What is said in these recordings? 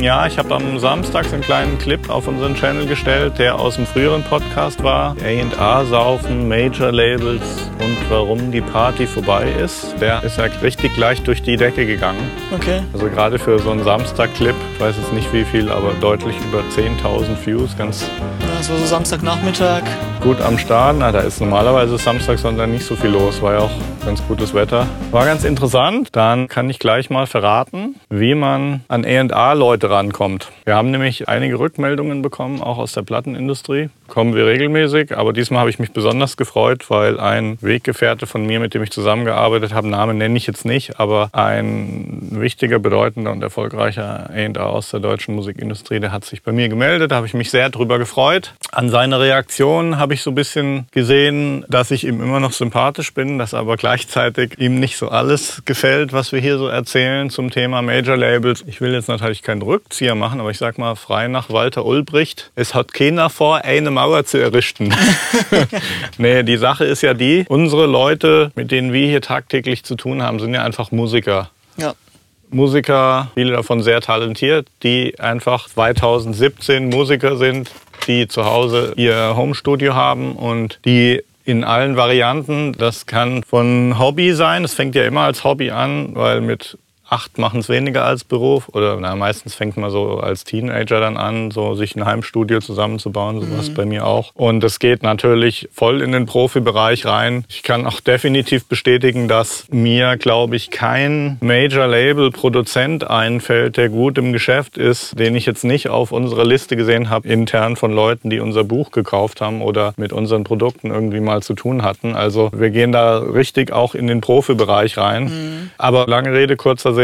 Ja, ich habe am Samstag so einen kleinen Clip auf unseren Channel gestellt, der aus dem früheren Podcast war. A&A saufen, Major Labels und warum die Party vorbei ist. Der ist ja richtig leicht durch die Decke gegangen. Okay. Also gerade für so einen Samstag-Clip, ich weiß jetzt nicht wie viel, aber deutlich über 10.000 Views, ganz War so Samstagnachmittag. gut am Start. Na, da ist normalerweise Samstag, Sonntag nicht so viel los. War ja auch ganz gutes Wetter. War ganz interessant. Dann kann ich gleich mal verraten, wie man an A&A-Leute rankommt. Wir haben nämlich einige Rückmeldungen bekommen, auch aus der Plattenindustrie. Kommen wir regelmäßig, aber diesmal habe ich mich besonders gefreut, weil ein Weggefährte von mir, mit dem ich zusammengearbeitet habe, Namen nenne ich jetzt nicht, aber ein wichtiger, bedeutender und erfolgreicher A&A aus der deutschen Musikindustrie, der hat sich bei mir gemeldet. Da habe ich mich sehr drüber gefreut. An seiner Reaktion habe ich so ein bisschen gesehen, dass ich ihm immer noch sympathisch bin, dass aber gleichzeitig ihm nicht so alles gefällt, was wir hier so erzählen zum Thema Major Labels. Ich will jetzt natürlich keinen Rückzieher machen, aber ich sag mal frei nach Walter Ulbricht. Es hat keiner vor, eine Mauer zu errichten. nee, die Sache ist ja die, unsere Leute, mit denen wir hier tagtäglich zu tun haben, sind ja einfach Musiker. Ja. Musiker, viele davon sehr talentiert, die einfach 2017 Musiker sind, die zu Hause ihr Homestudio haben und die in allen Varianten, das kann von Hobby sein, es fängt ja immer als Hobby an, weil mit acht machen es weniger als Beruf oder na, meistens fängt man so als Teenager dann an, so sich ein Heimstudio zusammenzubauen, sowas bei mir auch. Und es geht natürlich voll in den Profibereich rein. Ich kann auch definitiv bestätigen, dass mir, glaube ich, kein Major-Label-Produzent einfällt, der gut im Geschäft ist, den ich jetzt nicht auf unserer Liste gesehen habe, intern von Leuten, die unser Buch gekauft haben oder mit unseren Produkten irgendwie mal zu tun hatten. Also wir gehen da richtig auch in den Profibereich rein. Aber lange Rede, kurzer Sinn.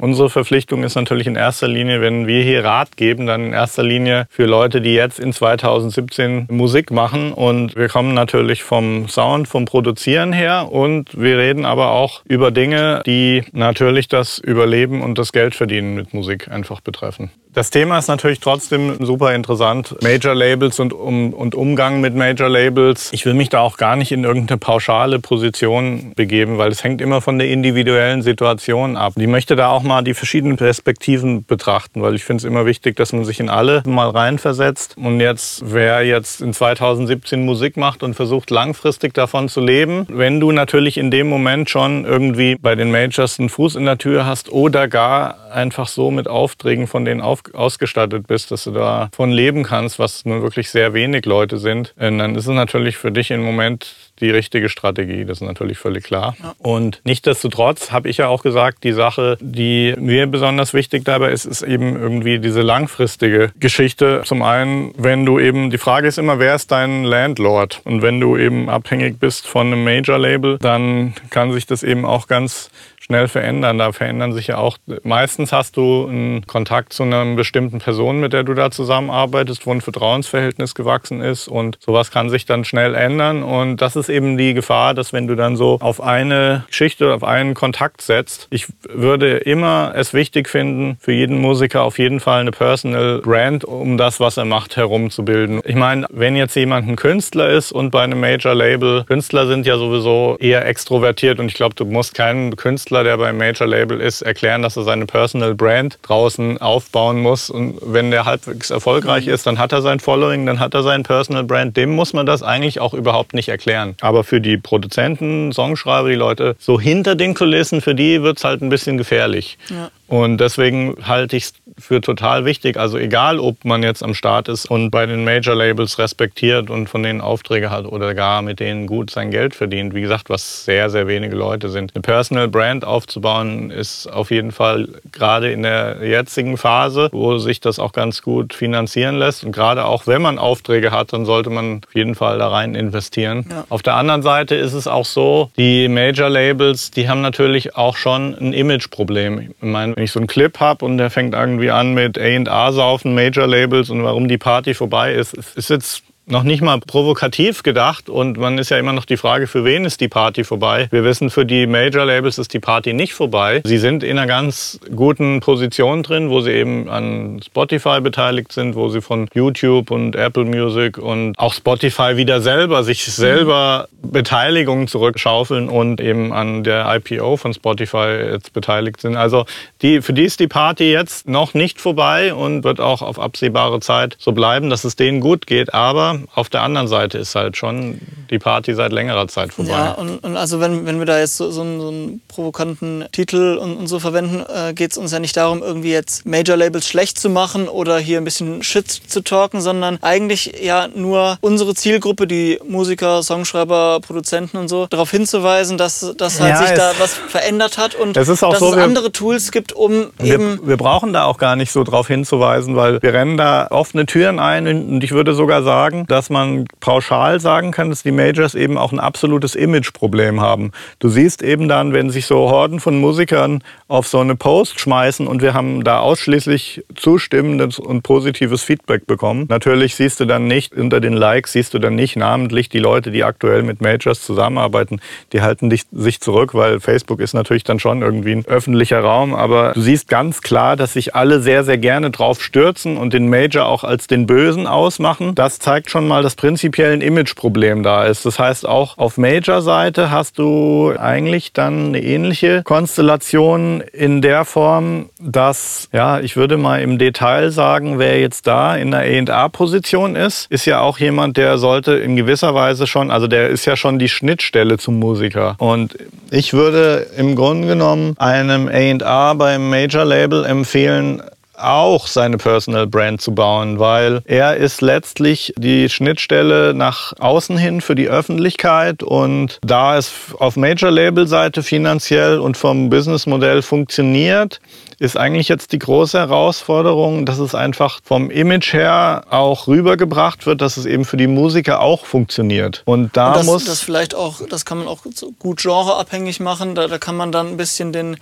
Unsere Verpflichtung ist natürlich in erster Linie, wenn wir hier Rat geben, dann in erster Linie für Leute, die jetzt in 2017 Musik machen. Und wir kommen natürlich vom Sound, vom Produzieren her und wir reden aber auch über Dinge, die natürlich das Überleben und das Geldverdienen mit Musik einfach betreffen. Das Thema ist natürlich trotzdem super interessant. Major Labels und, um, und Umgang mit Major Labels. Ich will mich da auch gar nicht in irgendeine pauschale Position begeben, weil es hängt immer von der individuellen Situation ab. Ich möchte da auch mal die verschiedenen Perspektiven betrachten, weil ich finde es immer wichtig, dass man sich in alle mal reinversetzt. Und jetzt, wer jetzt in 2017 Musik macht und versucht langfristig davon zu leben, wenn du natürlich in dem Moment schon irgendwie bei den Majors einen Fuß in der Tür hast oder gar einfach so mit Aufträgen von denen auf, ausgestattet bist, dass du davon leben kannst, was nur wirklich sehr wenig Leute sind, äh, dann ist es natürlich für dich im Moment die richtige Strategie. Das ist natürlich völlig klar. Und nichtsdestotrotz habe ich ja auch gesagt, die Sache, die mir besonders wichtig dabei ist, ist eben irgendwie diese langfristige Geschichte. Zum einen, wenn du eben, die Frage ist immer, wer ist dein Landlord? Und wenn du eben abhängig bist von einem Major-Label, dann kann sich das eben auch ganz schnell verändern. Da verändern sich ja auch, meistens hast du einen Kontakt zu einer bestimmten Person, mit der du da zusammenarbeitest, wo ein Vertrauensverhältnis gewachsen ist und sowas kann sich dann schnell ändern und das ist eben die Gefahr, dass wenn du dann so auf eine Geschichte, auf einen Kontakt setzt, ich würde immer es wichtig finden, für jeden Musiker auf jeden Fall eine Personal Brand, um das, was er macht, herumzubilden. Ich meine, wenn jetzt jemand ein Künstler ist und bei einem Major Label, Künstler sind ja sowieso eher extrovertiert und ich glaube, du musst keinen Künstler, der beim Major Label ist, erklären, dass er seine Personal Brand draußen aufbauen muss. Und wenn der halbwegs erfolgreich ist, dann hat er sein Following, dann hat er sein Personal Brand. Dem muss man das eigentlich auch überhaupt nicht erklären. Aber für die Produzenten, Songschreiber, die Leute so hinter den Kulissen, für die wird's halt ein bisschen gefährlich. Ja. Und deswegen halte ich es für total wichtig. Also egal, ob man jetzt am Start ist und bei den Major Labels respektiert und von denen Aufträge hat oder gar mit denen gut sein Geld verdient. Wie gesagt, was sehr, sehr wenige Leute sind. Eine Personal Brand aufzubauen ist auf jeden Fall gerade in der jetzigen Phase, wo sich das auch ganz gut finanzieren lässt. Und gerade auch wenn man Aufträge hat, dann sollte man auf jeden Fall da rein investieren. Ja. Auf der anderen Seite ist es auch so, die Major Labels, die haben natürlich auch schon ein Imageproblem. Ich meine, wenn ich so einen Clip habe und der fängt irgendwie an mit A&A saufen, Major Labels und warum die Party vorbei ist, ist jetzt noch nicht mal provokativ gedacht und man ist ja immer noch die Frage, für wen ist die Party vorbei? Wir wissen, für die Major-Labels ist die Party nicht vorbei. Sie sind in einer ganz guten Position drin, wo sie eben an Spotify beteiligt sind, wo sie von YouTube und Apple Music und auch Spotify wieder selber sich selber Beteiligungen zurückschaufeln und eben an der IPO von Spotify jetzt beteiligt sind. Also die, für die ist die Party jetzt noch nicht vorbei und wird auch auf absehbare Zeit so bleiben, dass es denen gut geht. Aber auf der anderen Seite ist halt schon die Party seit längerer Zeit vorbei. Ja, und, und also wenn, wenn wir da jetzt so, so, einen, so einen, provokanten Titel und, und so verwenden, äh, geht es uns ja nicht darum, irgendwie jetzt Major-Labels schlecht zu machen oder hier ein bisschen Shit zu talken, sondern eigentlich ja nur unsere Zielgruppe, die Musiker, Songschreiber, Produzenten und so, darauf hinzuweisen, dass, dass halt ja, sich da was verändert hat und es dass so, es andere Tools gibt, um eben... Wir, wir brauchen da auch gar nicht so darauf hinzuweisen, weil wir rennen da offene Türen ein und ich würde sogar sagen, dass man pauschal sagen kann, dass die Majors eben auch ein absolutes Imageproblem haben. Du siehst eben dann, wenn sich so Horden von Musikern auf so eine Post schmeißen und wir haben da ausschließlich zustimmendes und positives Feedback bekommen. Natürlich siehst du dann nicht, unter den Likes siehst du dann nicht namentlich die Leute, die aktuell mit Majors zusammenarbeiten, die halten dich, sich zurück, weil Facebook ist natürlich dann schon irgendwie ein öffentlicher Raum, aber du siehst ganz klar, dass sich alle sehr, sehr gerne drauf stürzen und den Major auch als den Bösen ausmachen. Das zeigt schon mal, dass prinzipiell ein Imageproblem da ist. Das heißt, auch auf Major-Seite hast du eigentlich dann eine ähnliche Konstellation in der Form, dass, ja, ich würde mal im Detail sagen, wer jetzt da in der A&A-Position ist, ist ja auch jemand, der sollte in gewisser Weise schon, also der ist ja schon die Schnittstelle zum Musiker. Und ich würde im Grunde genommen einem A&A beim Major-Label empfehlen, auch seine Personal Brand zu bauen, weil er ist letztlich die Schnittstelle nach außen hin für die Öffentlichkeit und da es auf Major-Label-Seite finanziell und vom Businessmodell funktioniert, ist eigentlich jetzt die große Herausforderung, dass es einfach vom Image her auch rübergebracht wird, dass es eben für die Musiker auch funktioniert. Und da und das, muss das vielleicht auch, das kann man auch gut genreabhängig machen. Da, da kann man dann ein bisschen den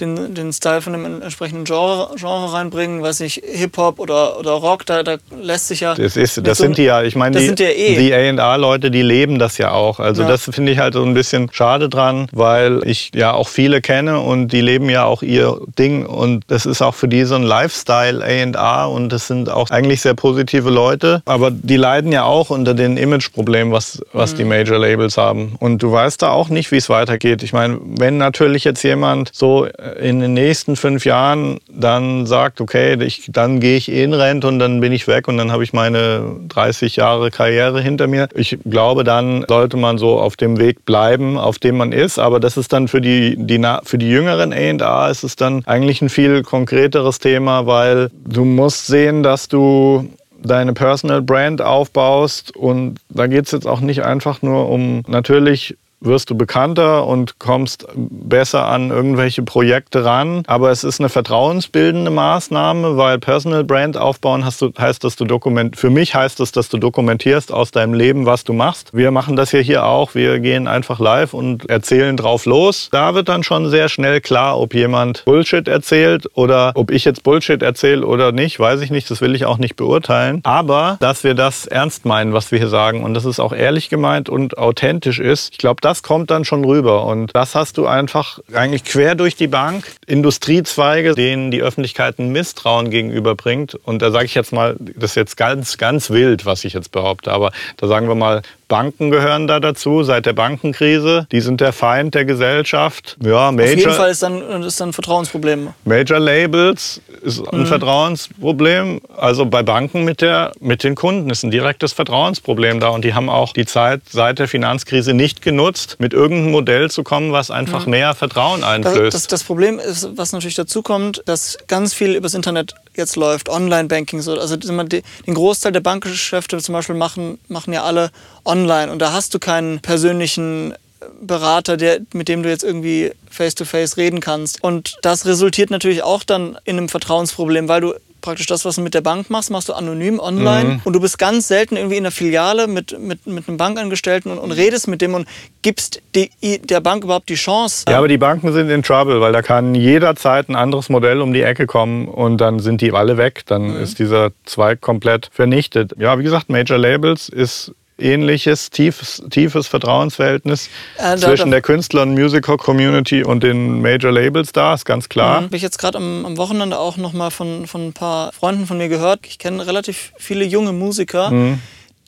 den, den Style von dem entsprechenden Genre, Genre reinbringen, weiß ich, Hip-Hop oder, oder Rock, da, da lässt sich ja. Das, ist, das so, sind die ja, ich meine, die, ja eh. die AA-Leute, die leben das ja auch. Also ja. das finde ich halt so ein bisschen schade dran, weil ich ja auch viele kenne und die leben ja auch ihr Ding und das ist auch für die so ein Lifestyle AA und das sind auch eigentlich sehr positive Leute, aber die leiden ja auch unter den Image-Problemen, was, was mhm. die Major-Labels haben. Und du weißt da auch nicht, wie es weitergeht. Ich meine, wenn natürlich jetzt jemand so in den nächsten fünf Jahren dann sagt, okay, ich, dann gehe ich in Rente und dann bin ich weg und dann habe ich meine 30 Jahre Karriere hinter mir. Ich glaube, dann sollte man so auf dem Weg bleiben, auf dem man ist. Aber das ist dann für die, die, für die jüngeren A&A ist es dann eigentlich ein viel konkreteres Thema, weil du musst sehen, dass du deine Personal Brand aufbaust und da geht es jetzt auch nicht einfach nur um natürlich wirst du bekannter und kommst besser an irgendwelche Projekte ran. Aber es ist eine vertrauensbildende Maßnahme, weil Personal Brand aufbauen du, heißt, dass du dokument, für mich heißt das, dass du dokumentierst aus deinem Leben, was du machst. Wir machen das ja hier auch. Wir gehen einfach live und erzählen drauf los. Da wird dann schon sehr schnell klar, ob jemand Bullshit erzählt oder ob ich jetzt Bullshit erzähle oder nicht, weiß ich nicht. Das will ich auch nicht beurteilen. Aber, dass wir das ernst meinen, was wir hier sagen und dass es auch ehrlich gemeint und authentisch ist. Ich glaube, das kommt dann schon rüber. Und das hast du einfach eigentlich quer durch die Bank. Industriezweige, denen die Öffentlichkeit ein Misstrauen gegenüberbringt. Und da sage ich jetzt mal, das ist jetzt ganz, ganz wild, was ich jetzt behaupte. Aber da sagen wir mal, Banken gehören da dazu seit der Bankenkrise. Die sind der Feind der Gesellschaft. Ja, Major, Auf jeden Fall ist dann, ist dann ein Vertrauensproblem. Major Labels ist ein mhm. Vertrauensproblem. Also bei Banken mit, der, mit den Kunden ist ein direktes Vertrauensproblem da. Und die haben auch die Zeit seit der Finanzkrise nicht genutzt, mit irgendeinem Modell zu kommen, was einfach mhm. mehr Vertrauen einflößt. Das, das, das, Problem ist, was natürlich dazu kommt, dass ganz viel übers Internet jetzt läuft, Online-Banking. So. Also den Großteil der Bankgeschäfte zum Beispiel machen, machen ja alle online. Und da hast du keinen persönlichen Berater, der, mit dem du jetzt irgendwie face-to-face -face reden kannst. Und das resultiert natürlich auch dann in einem Vertrauensproblem, weil du praktisch das, was du mit der Bank machst, machst du anonym online Mhm. und du bist ganz selten irgendwie in der Filiale mit, mit, mit einem Bankangestellten und, und redest mit dem und gibst die, der Bank überhaupt die Chance. Ja, aber die Banken sind in Trouble, weil da kann jederzeit ein anderes Modell um die Ecke kommen und dann sind die alle weg. Dann ist dieser Zweig komplett vernichtet. Ja, wie gesagt, Major Labels ist ähnliches, tiefes, tiefes Vertrauensverhältnis Äh, zwischen der Künstler- und Musical-Community und den Major Labels da, ist ganz klar. Habe ich jetzt gerade am, am Wochenende auch noch mal von, von ein paar Freunden von mir gehört. Ich kenne relativ viele junge Musiker.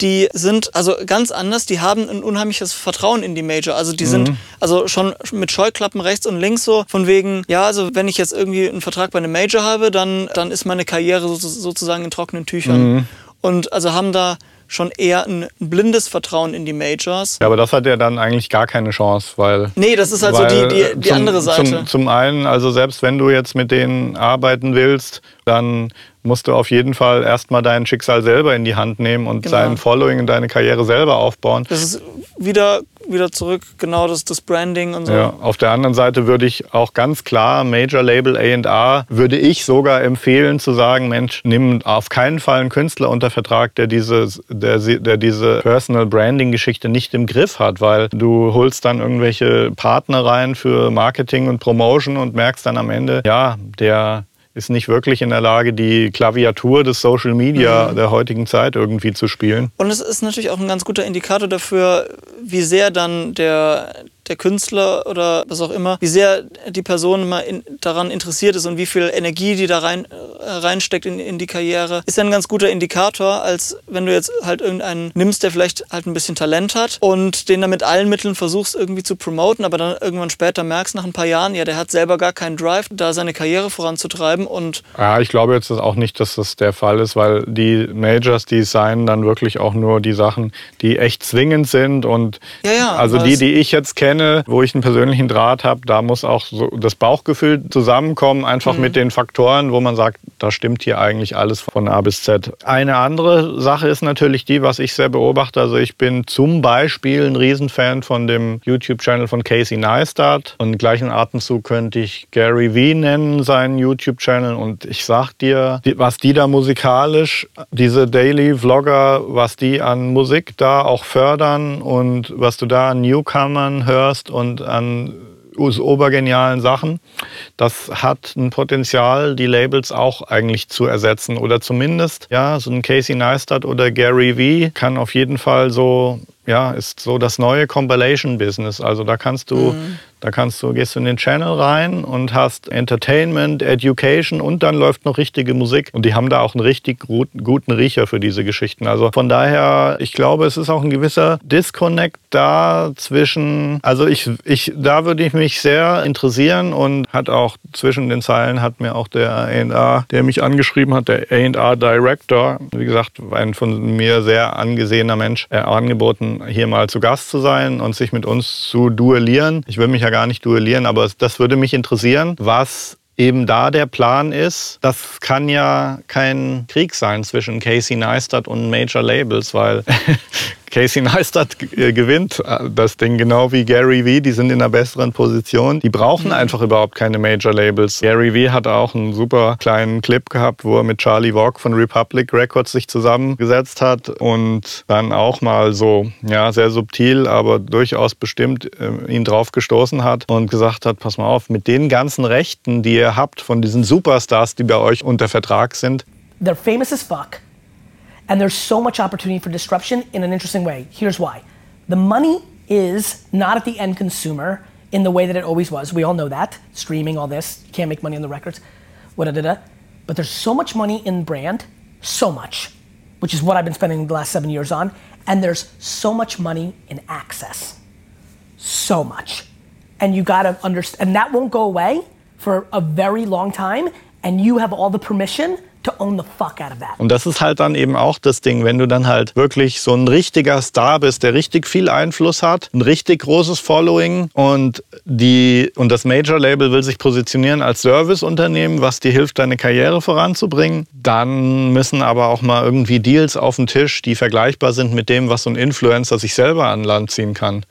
Die sind also ganz anders, die haben ein unheimliches Vertrauen in die Major. Also die sind also schon mit Scheuklappen rechts und links so, von wegen, ja, also wenn ich jetzt irgendwie einen Vertrag bei einem Major habe, dann, dann ist meine Karriere so, sozusagen in trockenen Tüchern. Und also haben da schon eher ein blindes Vertrauen in die Majors. Ja, aber das hat ja dann eigentlich gar keine Chance, weil Nee, das ist also Weil die, die, die zum, andere Seite. Zum, zum einen, also selbst wenn du jetzt mit denen arbeiten willst, dann musst du auf jeden Fall erstmal dein Schicksal selber in die Hand nehmen und Genau. dein Following und deine Karriere selber aufbauen. Das ist wieder, wieder zurück, genau das, das Branding und so. Ja, auf der anderen Seite würde ich auch ganz klar Major Label A&R würde ich sogar empfehlen zu sagen, Mensch, nimm auf keinen Fall einen Künstler unter Vertrag, der diese, der, der diese Personal Branding Geschichte nicht im Griff hat, weil du holst dann irgendwelche Partner rein für Marketing und Promotion und merkst dann am Ende, ja, der ist nicht wirklich in der Lage, die Klaviatur des Social Media der heutigen Zeit irgendwie zu spielen. Und es ist natürlich auch ein ganz guter Indikator dafür, wie sehr dann der, der Künstler oder was auch immer, wie sehr die Person mal in, daran interessiert ist und wie viel Energie die da rein, äh, reinsteckt in, in die Karriere, ist ja ein ganz guter Indikator, als wenn du jetzt halt irgendeinen nimmst, der vielleicht halt ein bisschen Talent hat und den dann mit allen Mitteln versuchst irgendwie zu promoten, aber dann irgendwann später merkst nach ein paar Jahren, ja, der hat selber gar keinen Drive, da seine Karriere voranzutreiben und Ja, ich glaube jetzt auch nicht, dass das der Fall ist, weil die Majors, die signen dann wirklich auch nur die Sachen, die echt zwingend sind und Ja, ja, also die, die ich jetzt kenne, wo ich einen persönlichen Draht habe, da muss auch so das Bauchgefühl zusammenkommen, einfach Mhm. mit den Faktoren, wo man sagt, da stimmt hier eigentlich alles von A bis Z. Eine andere Sache ist natürlich die, was ich sehr beobachte. Also ich bin zum Beispiel ein Riesenfan von dem YouTube-Channel von Casey Neistat und im gleichen Atemzug könnte ich Gary V nennen, seinen YouTube-Channel und ich sag dir, was die da musikalisch, diese Daily Vlogger, was die an Musik da auch fördern und was du da an Newcomern hörst und an obergenialen Sachen, das hat ein Potenzial, die Labels auch eigentlich zu ersetzen oder zumindest, ja, so ein Casey Neistat oder Gary V kann auf jeden Fall so, ja, ist so das neue Compilation-Business. Also da kannst du, da kannst du, gehst du in den Channel rein und hast Entertainment, Education und dann läuft noch richtige Musik und die haben da auch einen richtig guten, Riecher für diese Geschichten. Also von daher, ich glaube, es ist auch ein gewisser Disconnect da zwischen, also ich, ich, da würde ich mich sehr interessieren und hat auch zwischen den Zeilen hat mir auch der A&R, der mich angeschrieben hat, der A&R Director, wie gesagt, ein von mir sehr angesehener Mensch, äh, angeboten, hier mal zu Gast zu sein und sich mit uns zu duellieren. Ich will mich ja gar nicht duellieren, aber das würde mich interessieren, was eben da der Plan ist, das kann ja kein Krieg sein zwischen Casey Neistat und Major Labels, weil Casey Neistat äh, gewinnt äh, das Ding genau wie Gary Vee. Die sind in einer besseren Position. Die brauchen einfach überhaupt keine Major Labels. Gary Vee hat auch einen super kleinen Clip gehabt, wo er mit Charlie Walk von Republic Records sich zusammengesetzt hat und dann auch mal so, ja, sehr subtil, aber durchaus bestimmt äh, ihn drauf gestoßen hat und gesagt hat, pass mal auf, mit den ganzen Rechten, die ihr habt von diesen Superstars, die bei euch unter Vertrag sind, They're famous as fuck, and there's so much opportunity for disruption in an interesting way. Here's why the money is not at the end consumer in the way that it always was. We all know that. Streaming, all this, you can't make money on the records, da da da. But there's so much money in brand, so much, which is what I've been spending the last seven years on. And there's so much money in access. So much. And you gotta understand, and that won't go away for a very long time. And you have all the permission to own the fuck out of that. Und das ist halt dann eben auch das Ding, wenn du dann halt wirklich so ein richtiger Star bist, der richtig viel Einfluss hat, ein richtig großes Following und die und das Major Label will sich positionieren als Serviceunternehmen, was dir hilft, deine Karriere voranzubringen, dann müssen aber auch mal irgendwie Deals auf den Tisch, die vergleichbar sind mit dem, was so ein Influencer sich selber an Land ziehen kann.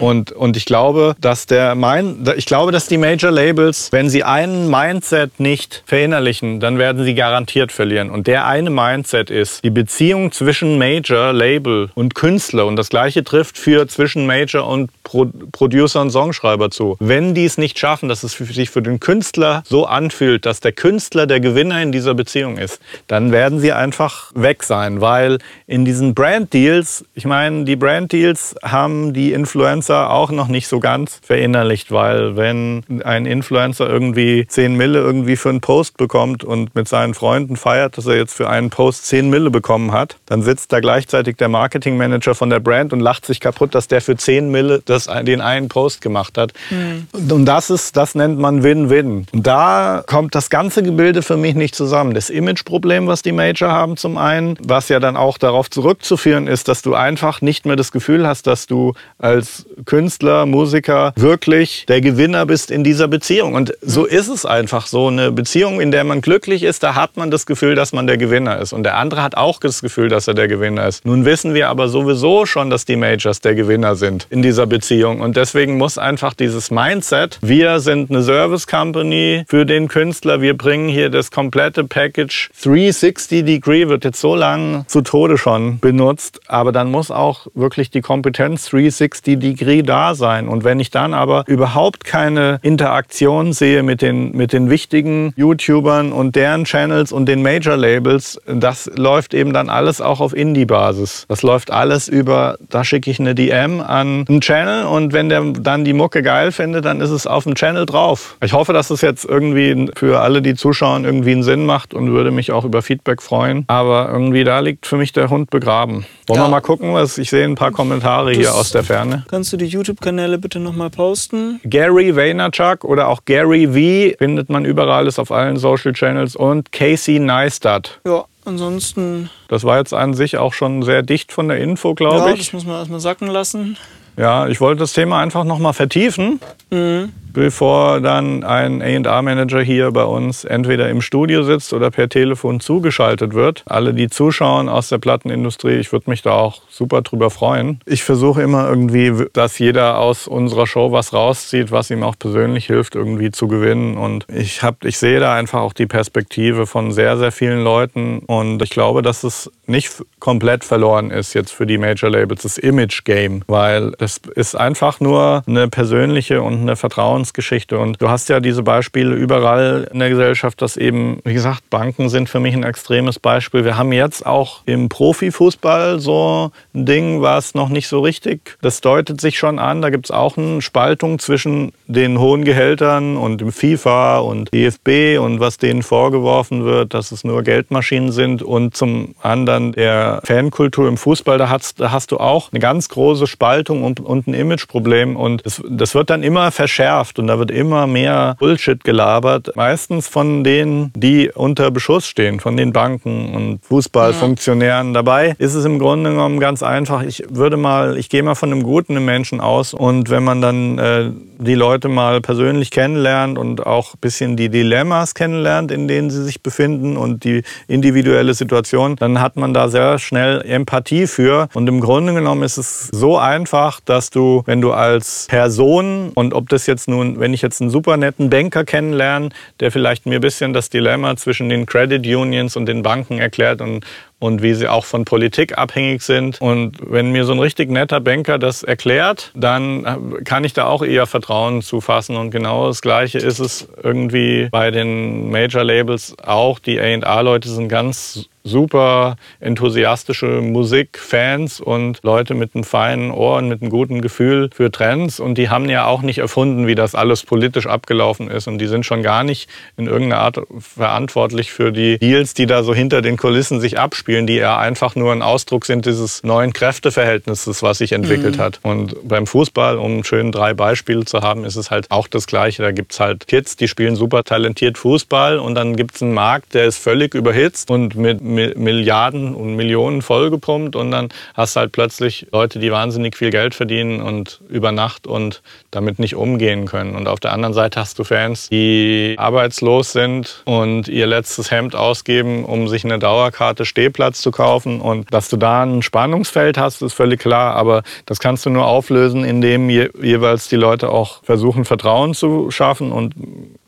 Und, und ich glaube, dass der mein, ich glaube, dass die Major Labels, wenn sie einen Mindset nicht verinnerlichen, dann werden sie garantiert garantiert verlieren. Und der eine Mindset ist die Beziehung zwischen Major, Label und Künstler. Und das gleiche trifft für zwischen Major und Pro Producer und Songschreiber zu. Wenn die es nicht schaffen, dass es sich für den Künstler so anfühlt, dass der Künstler der Gewinner in dieser Beziehung ist, dann werden sie einfach weg sein. Weil in diesen Brand-Deals, ich meine, die Brand-Deals haben die Influencer auch noch nicht so ganz verinnerlicht, weil wenn ein Influencer irgendwie 10 Mille irgendwie für einen Post bekommt und mit seinen Freunden feiert, dass er jetzt für einen Post 10 Mille bekommen hat, dann sitzt da gleichzeitig der Marketingmanager von der Brand und lacht sich kaputt, dass der für 10 Mille das, den einen Post gemacht hat. Mhm. Und das ist, das nennt man Win-Win. Und da kommt das ganze Gebilde für mich nicht zusammen. Das Imageproblem, was die Major haben zum einen, was ja dann auch darauf zurückzuführen ist, dass du einfach nicht mehr das Gefühl hast, dass du als Künstler, Musiker wirklich der Gewinner bist in dieser Beziehung. Und so ist es einfach. So eine Beziehung, in der man glücklich ist, da hat man das Gefühl, dass man der Gewinner ist. Und der andere hat auch das Gefühl, dass er der Gewinner ist. Nun wissen wir aber sowieso schon, dass die Majors der Gewinner sind in dieser Beziehung. Und deswegen muss einfach dieses Mindset, wir sind eine Service Company für den Künstler, wir bringen hier das komplette Package 360 Degree, wird jetzt so lange zu Tode schon benutzt. Aber dann muss auch wirklich die Kompetenz 360 Degree da sein. Und wenn ich dann aber überhaupt keine Interaktion sehe mit den, mit den wichtigen YouTubern und deren Channels und den Major Labels, das läuft eben dann alles auch auf Indie-Basis. Das läuft alles über, da schicke ich eine DM an einen Channel und wenn der dann die Mucke geil findet, dann ist es auf dem Channel drauf. Ich hoffe, dass es jetzt irgendwie für alle, die zuschauen, irgendwie einen Sinn macht und würde mich auch über Feedback freuen. Aber irgendwie da liegt für mich der Hund begraben. Wollen ja. wir mal gucken, was ich sehe ein paar Kommentare das hier aus der Ferne. Kannst du die YouTube-Kanäle bitte nochmal posten? Gary Vaynerchuk oder auch Gary V findet man überall, ist auf allen Social Channels und Casey Neistat. Ja, ansonsten. Das war jetzt an sich auch schon sehr dicht von der Info, glaube ja, ich. Das muss man erstmal sacken lassen. Ja, ich wollte das Thema einfach nochmal vertiefen. Mhm bevor dann ein A&R-Manager hier bei uns entweder im Studio sitzt oder per Telefon zugeschaltet wird. Alle, die zuschauen aus der Plattenindustrie, ich würde mich da auch super drüber freuen. Ich versuche immer irgendwie, dass jeder aus unserer Show was rauszieht, was ihm auch persönlich hilft, irgendwie zu gewinnen. Und ich, hab, ich sehe da einfach auch die Perspektive von sehr, sehr vielen Leuten. Und ich glaube, dass es nicht komplett verloren ist jetzt für die Major Labels, das Image-Game, weil es ist einfach nur eine persönliche und eine Vertrauens Vertrauensgeschichte. Und du hast ja diese Beispiele überall in der Gesellschaft, dass eben, wie gesagt, Banken sind für mich ein extremes Beispiel. Wir haben jetzt auch im Profifußball so ein Ding, was noch nicht so richtig, das deutet sich schon an. Da gibt es auch eine Spaltung zwischen den hohen Gehältern und dem FIFA und DFB und was denen vorgeworfen wird, dass es nur Geldmaschinen sind und zum anderen der Fankultur im Fußball, da hast, da hast du auch eine ganz große Spaltung und, und ein Imageproblem und das, das wird dann immer verschärft. Gesellschaft und da wird immer mehr Bullshit gelabert. Meistens von denen, die unter Beschuss stehen, von den Banken und Fußballfunktionären. Ja. Dabei ist es im Grunde genommen ganz einfach. Ich würde mal, ich gehe mal von einem guten Menschen aus und wenn man dann äh, die Leute mal persönlich kennenlernt und auch ein bisschen die Dilemmas kennenlernt, in denen sie sich befinden und die individuelle Situation, dann hat man da sehr schnell Empathie für. Und im Grunde genommen ist es so einfach, dass du, wenn du als Person und ob das jetzt nun, wenn ich jetzt einen super netten Banker kennenlerne, der vielleicht mir ein bisschen das Dilemma zwischen den Credit Unions und den Banken erklärt und und wie sie auch von Politik abhängig sind. Und wenn mir so ein richtig netter Banker das erklärt, dann kann ich da auch eher Vertrauen zufassen. Und genau das Gleiche ist es irgendwie bei den Major Labels auch. Die A&R-Leute sind ganz super enthusiastische Musikfans und Leute mit einem feinen Ohr und mit einem guten Gefühl für Trends. Und die haben ja auch nicht erfunden, wie das alles politisch abgelaufen ist. Und die sind schon gar nicht in irgendeiner Art verantwortlich für die Deals, die da so hinter den Kulissen sich abspielen, die ja einfach nur ein Ausdruck sind dieses neuen Kräfteverhältnisses, was sich entwickelt mhm. hat. Und beim Fußball, um schön drei Beispiele zu haben, ist es halt auch das Gleiche. Da gibt's halt Kids, die spielen super talentiert Fußball und dann gibt's einen Markt, der ist völlig überhitzt und mit Milliarden und Millionen vollgepumpt und dann hast du halt plötzlich Leute, die wahnsinnig viel Geld verdienen und über Nacht und damit nicht umgehen können. Und auf der anderen Seite hast du Fans, die arbeitslos sind und ihr letztes Hemd ausgeben, um sich eine Dauerkarte Stehplatz zu kaufen. Und dass du da ein Spannungsfeld hast, ist völlig klar. Aber das kannst du nur auflösen, indem je, jeweils die Leute auch versuchen, Vertrauen zu schaffen und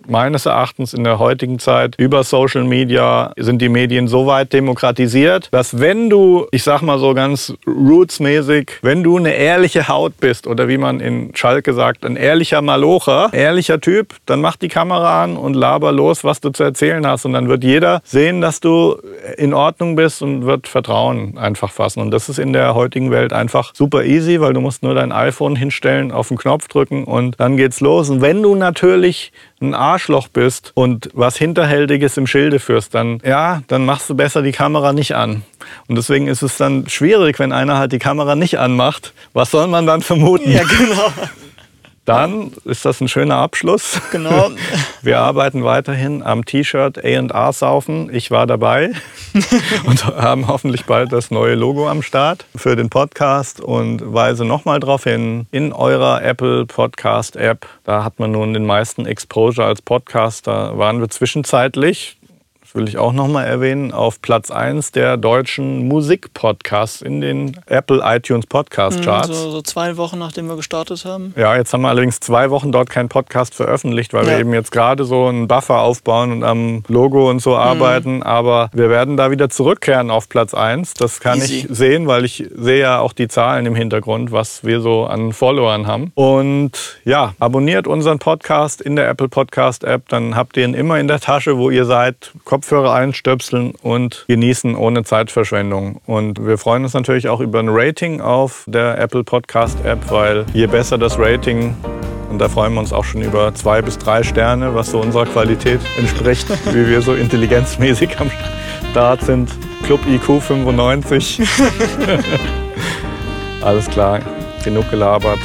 meines Erachtens in der heutigen Zeit über Social Media sind die Medien so weit demokratisiert, dass wenn du, ich sag mal so ganz rootsmäßig, wenn du eine ehrliche Haut bist oder wie man in Schalke sagt, ein ehrlicher Malocher, ehrlicher Typ, dann mach die Kamera an und laber los, was du zu erzählen hast. Und dann wird jeder sehen, dass du in Ordnung bist und wird Vertrauen einfach fassen. Und das ist in der heutigen Welt einfach super easy, weil du musst nur dein iPhone hinstellen, auf den Knopf drücken und dann geht's los. Und wenn du natürlich ein Arschloch bist und was Hinterhältiges im Schilde führst, dann ja, dann machst du besser die Kamera nicht an. Und deswegen ist es dann schwierig, wenn einer halt die Kamera nicht anmacht. Was soll man dann vermuten? Ja, genau. Dann ist das ein schöner Abschluss. Genau. Wir arbeiten weiterhin am T-Shirt A&R Saufen. Ich war dabei und haben hoffentlich bald das neue Logo am Start für den Podcast und weise nochmal darauf hin, in eurer Apple Podcast App, da hat man nun den meisten Exposure als Podcast. Da waren wir zwischenzeitlich will ich auch nochmal erwähnen, auf Platz 1 der deutschen Musikpodcasts in den Apple iTunes Podcast Charts. So, so, zwei Wochen, nachdem wir gestartet haben. Ja, jetzt haben wir allerdings zwei Wochen dort keinen Podcast veröffentlicht, weil ja. wir eben jetzt gerade so einen Buffer aufbauen und am Logo und so mhm. arbeiten. Aber wir werden da wieder zurückkehren auf Platz 1. Das kann Easy. ich sehen, weil ich sehe ja auch die Zahlen im Hintergrund, was wir so an Followern haben. Und ja, abonniert unseren Podcast in der Apple Podcast App, dann habt ihr ihn immer in der Tasche, wo ihr seid. Kopf Kopfhörer einstöpseln und genießen ohne Zeitverschwendung. Und wir freuen uns natürlich auch über ein Rating auf der Apple Podcast App, weil je besser das Rating, und da freuen wir uns auch schon über zwei bis drei Sterne, was so unserer Qualität entspricht, wie wir so intelligenzmäßig am Start sind. Club IQ 95. Alles klar, genug gelabert.